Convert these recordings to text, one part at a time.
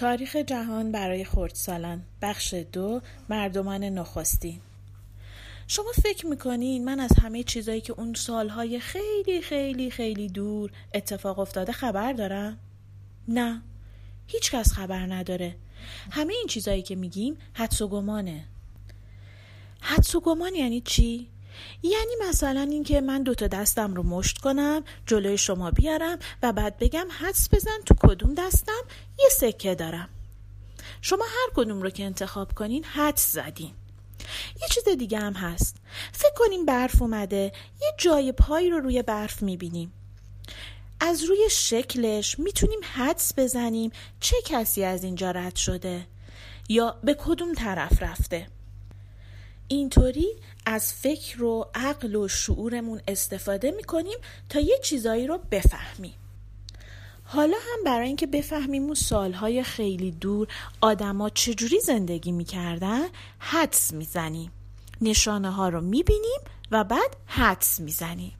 تاریخ جهان برای خردسالان بخش دو مردمان نخستین شما فکر می‌کنین من از همه چیزایی که اون سالهای خیلی خیلی خیلی دور اتفاق افتاده خبر دارم؟ نه. هیچ کس خبر نداره. همه این چیزایی که میگیم حدس و گمانه. حدس و گمان یعنی چی؟ یعنی مثلا اینکه من دوتا دستم رو مشت کنم جلوی شما بیارم و بعد بگم حدس بزن تو کدوم دستم یه سکه دارم. شما هر کدوم رو که انتخاب کنین حدس زدین. یه چیز دیگه هم هست. فکر کنیم برف اومده یه جای پایی رو روی برف می‌بینیم. از روی شکلش می‌تونیم حدس بزنیم چه کسی از اینجا رد شده یا به کدوم طرف رفته. اینطوری از فکر و عقل و شعورمون استفاده می‌کنیم تا یه چیزایی رو بفهمیم. حالا هم برای اینکه بفهمیم اون سالهای خیلی دور آدما چجوری زندگی می‌کردن حدس می‌زنیم. نشانه ها رو می‌بینیم و بعد حدس می‌زنیم.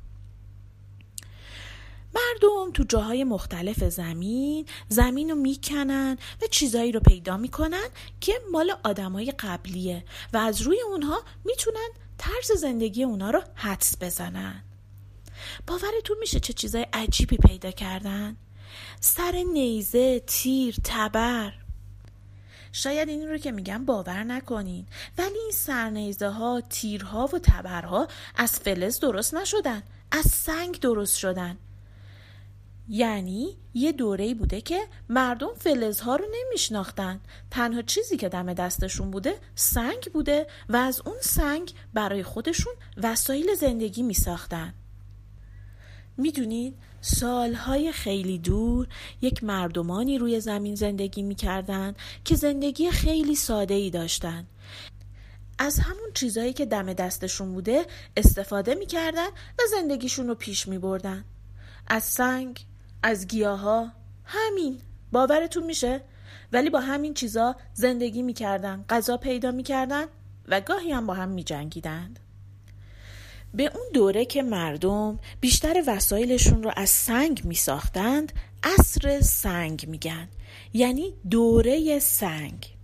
مردم تو جاهای مختلف زمین زمین رو می‌کنن و چیزایی رو پیدا می‌کنن که مال آدمای قبلیه و از روی اونها می‌تونن طرز زندگی اونا رو حدس بزنن. باورتون میشه چه چیزای عجیبی پیدا کردن؟ سر نیزه تیر تبر. شاید این رو که میگم باور نکنین ولی این سرنیزه ها تیرها و تبرها از فلز درست نشدن از سنگ درست شدن. یعنی یه دوره بوده که مردم فلزها رو نمیشناختن. تنها چیزی که دم دستشون بوده سنگ بوده و از اون سنگ برای خودشون وسایل زندگی میساختن. می‌دونید سالهای خیلی دور یک مردمانی روی زمین زندگی می‌کردن که زندگی خیلی ساده ای داشتن. از همون چیزهایی که دم دستشون بوده استفاده می‌کردن و زندگیشون رو پیش میبردن. از سنگ از گیاها. همین. باورتون میشه؟ ولی با همین چیزا زندگی می‌کردن غذا پیدا می‌کردن و گاهی هم با هم میجنگیدند. به اون دوره که مردم بیشتر وسایلشون رو از سنگ میساختند اصر سنگ میگن. یعنی دوره سنگ.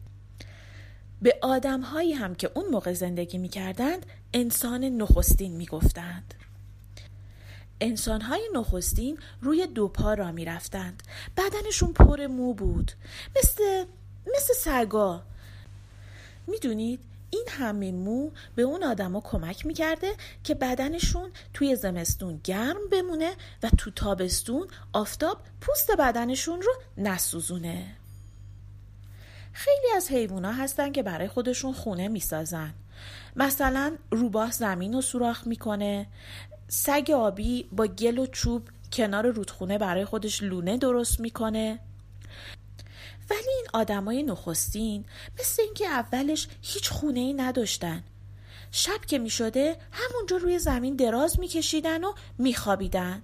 به آدم هایی هم که اون موقع زندگی می‌کردند انسان نخستین می‌گفتند. انسانهای نخستین روی دو پا را می رفتند. بدنشون پر مو بود. مثل مثل سگا. می‌دونید این همه مو به اون آدما کمک می‌کرده که بدنشون توی زمستون گرم بمونه و تو تابستون آفتاب پوست بدنشون رو نسوزونه. خیلی از حیوونا هستن که برای خودشون خونه می‌سازن. مثلا روباه زمین رو سوراخ می‌کنه. سگ آبی با گل و چوب کنار رودخونه برای خودش لونه درست می‌کنه. ولی این آدمای نخستین مثل اینکه اولش هیچ خونه ای نداشتن. شب که می شده همونجا روی زمین دراز میکشیدن و میخوابیدن.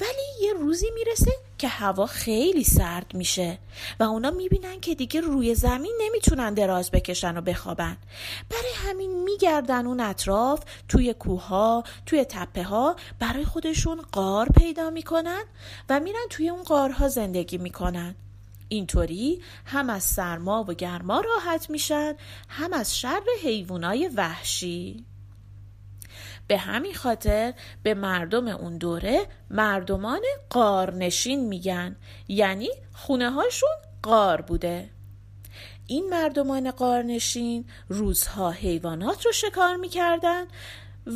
ولی یه روزی می‌رسه که هوا خیلی سرد میشه و اونا می‌بینن که دیگه روی زمین نمی‌تونن دراز بکشن و بخوابن. برای همین میگردن اون اطراف توی کوها توی تپه ها برای خودشون قار پیدا می‌کنن و میرن توی اون قارها زندگی می‌کنن. اینطوری هم از سرما و گرما راحت میشن هم از شر حیوانای وحشی. به همین خاطر به مردم اون دوره مردمان قارنشین میگن. یعنی خونه هاشون قار بوده. این مردمان قارنشین روزها حیوانات رو شکار می‌کردن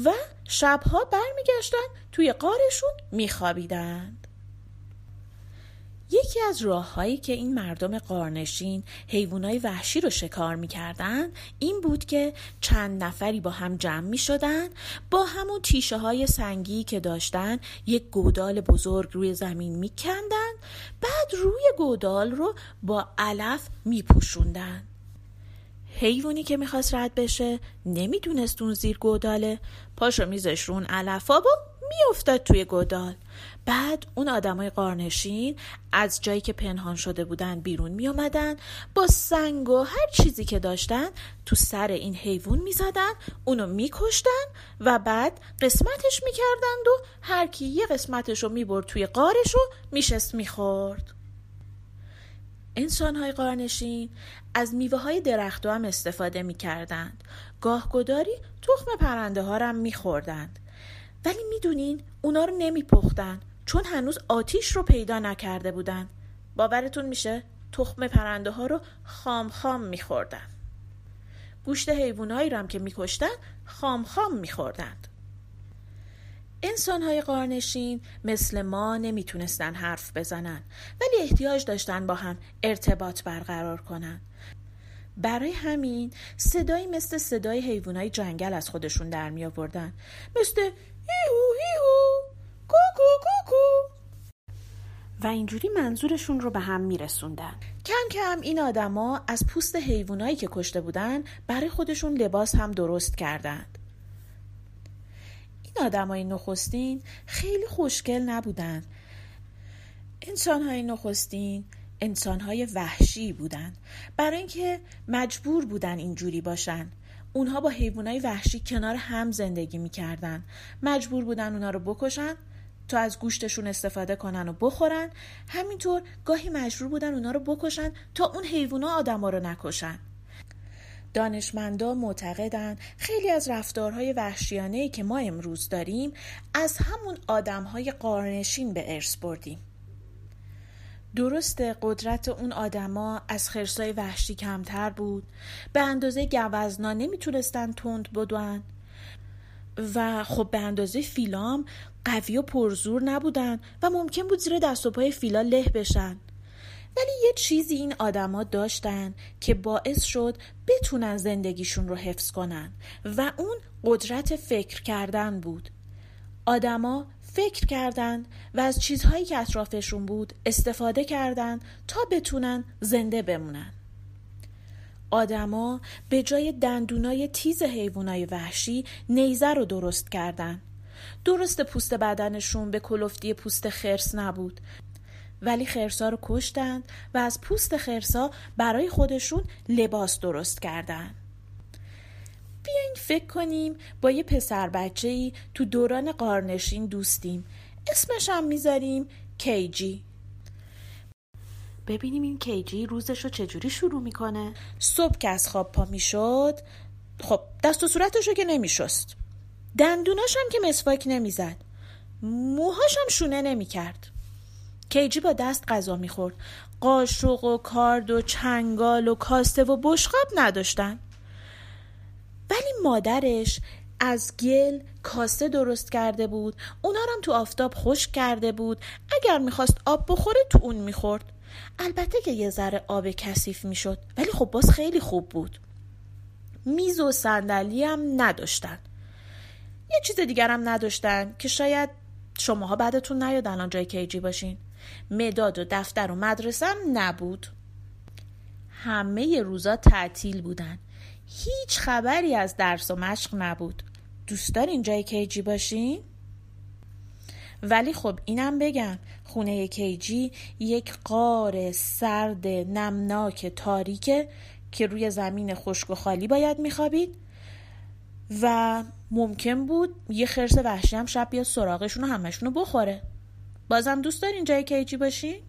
و شبها برمیگشتن توی قارشون میخوابیدن. یکی از راههایی که این مردم قارنشین حیوانای وحشی رو شکار می‌کردن این بود که چند نفری با هم جمع می شدن با همون تیشه های سنگی که داشتن یک گودال بزرگ روی زمین میکندن بعد روی گودال رو با علف میپوشوندن. حیوانی که می‌خواست رد بشه نمی‌دونست اون زیر گوداله. پاشو میزش رو اون علفا و میافتاد توی گودال بعد اون آدمای قارنشین از جایی که پنهان شده بودن بیرون می اومدن با سنگ و هر چیزی که داشتن تو سر این حیوان می زدن اونو می کشتن و بعد قسمتش می کردند و هر کی یه قسمتش رو می برد توی قارش رو میشست می خورد انسانهای قارنشین از میوه های درخت هم استفاده می کردند. گاهگداری تخم پرنده ها هم می خوردند. ولی می‌دونین اونا رو نمی پختن چون هنوز آتیش رو پیدا نکرده بودن. باورتون میشه تخم پرنده ها رو خام خام می خوردن. گوشت حیوانایی رو هم که میکشتن خام خام میخوردند. انسانهای قارنشین مثل ما نمی‌تونستن حرف بزنن ولی احتیاج داشتن با هم ارتباط برقرار کنن. برای همین صدایی مثل صدای حیوانای جنگل از خودشون در می آوردن مثل و اینجوری منظورشون رو به هم میرسوندن. کم کم این آدما از پوست حیوانایی که کشته بودن برای خودشون لباس هم درست کردند. این آدمای نخستین خیلی خوشگل نبودن. انسانهای نخستین انسانهای وحشی بودن. برای اینکه مجبور بودن اینجوری باشن. اونها با حیوانای وحشی کنار هم زندگی می‌کردن. مجبور بودن اونها رو بکشن تا از گوشتشون استفاده کنن و بخورن. همینطور گاهی مجبور بودن اونا رو بکشن تا اون حیوونا آدما رو نکشن. دانشمندا معتقدن خیلی از رفتارهای وحشیانه که ما امروز داریم از همون آدمهای قارنشین به ارث بردیم. درسته قدرت اون آدما از خرسای وحشی کمتر بود. به اندازه گوزنا نمی‌تونستن تند بدون و خب به اندازه فیلام قوی و پرزور نبودن و ممکن بود زیر دست و پای فیلا له بشن. ولی یه چیزی این آدما داشتن که باعث شد بتونن زندگیشون رو حفظ کنن و اون قدرت فکر کردن بود. آدما فکر کردند و از چیزهایی که اطرافشون بود استفاده کردند تا بتونن زنده بمونن. آدما به جای دندونای تیز حیوانای وحشی نیزه رو درست کردن. درست پوست بدنشون به کلفتی پوست خرس نبود ولی خرسا رو کشتند و از پوست خرسا برای خودشون لباس درست کردن. بیاین فکر کنیم با یه پسر بچه ای تو دوران قارنشین دوستیم اسمش هم می‌ذاریم کیجی ببینیم این کیجی روزش رو چجوری شروع می‌کنه. صبح که از خواب پا می‌شد خب دست و صورتش رو که نمیشست. دندوناش هم که مسواک نمی‌زد. موهاش هم شونه نمی‌کرد. کیجی با دست غذا می‌خورد. قاشق و کارد و چنگال و کاسته و بشقاب نداشتن. ولی مادرش از گل کاسه درست کرده بود. اونا هم تو آفتاب خشک کرده بود. اگر می‌خواست آب بخوره تو اون می‌خورد. البته که یه ذره آب کثیف می‌شد ولی خب باز خیلی خوب بود. میز و صندلی هم نداشتن. یه چیز دیگر هم نداشتن که شاید شماها بعدتون نیاد الان جای کیجی باشین. مداد و دفتر و مدرسه هم نبود. همه روزا تعطیل بودن. هیچ خبری از درس و مشق نبود. دوست دارین جای کیجی باشین؟ ولی خب اینم بگم خونه کیجی یک قار سرد نمناک تاریکه که روی زمین خشک و خالی باید میخوابید و ممکن بود یه خرس وحشی هم شب بیاد سراغشون و همشون رو بخوره بازم دوست دارین جای کیجی باشین؟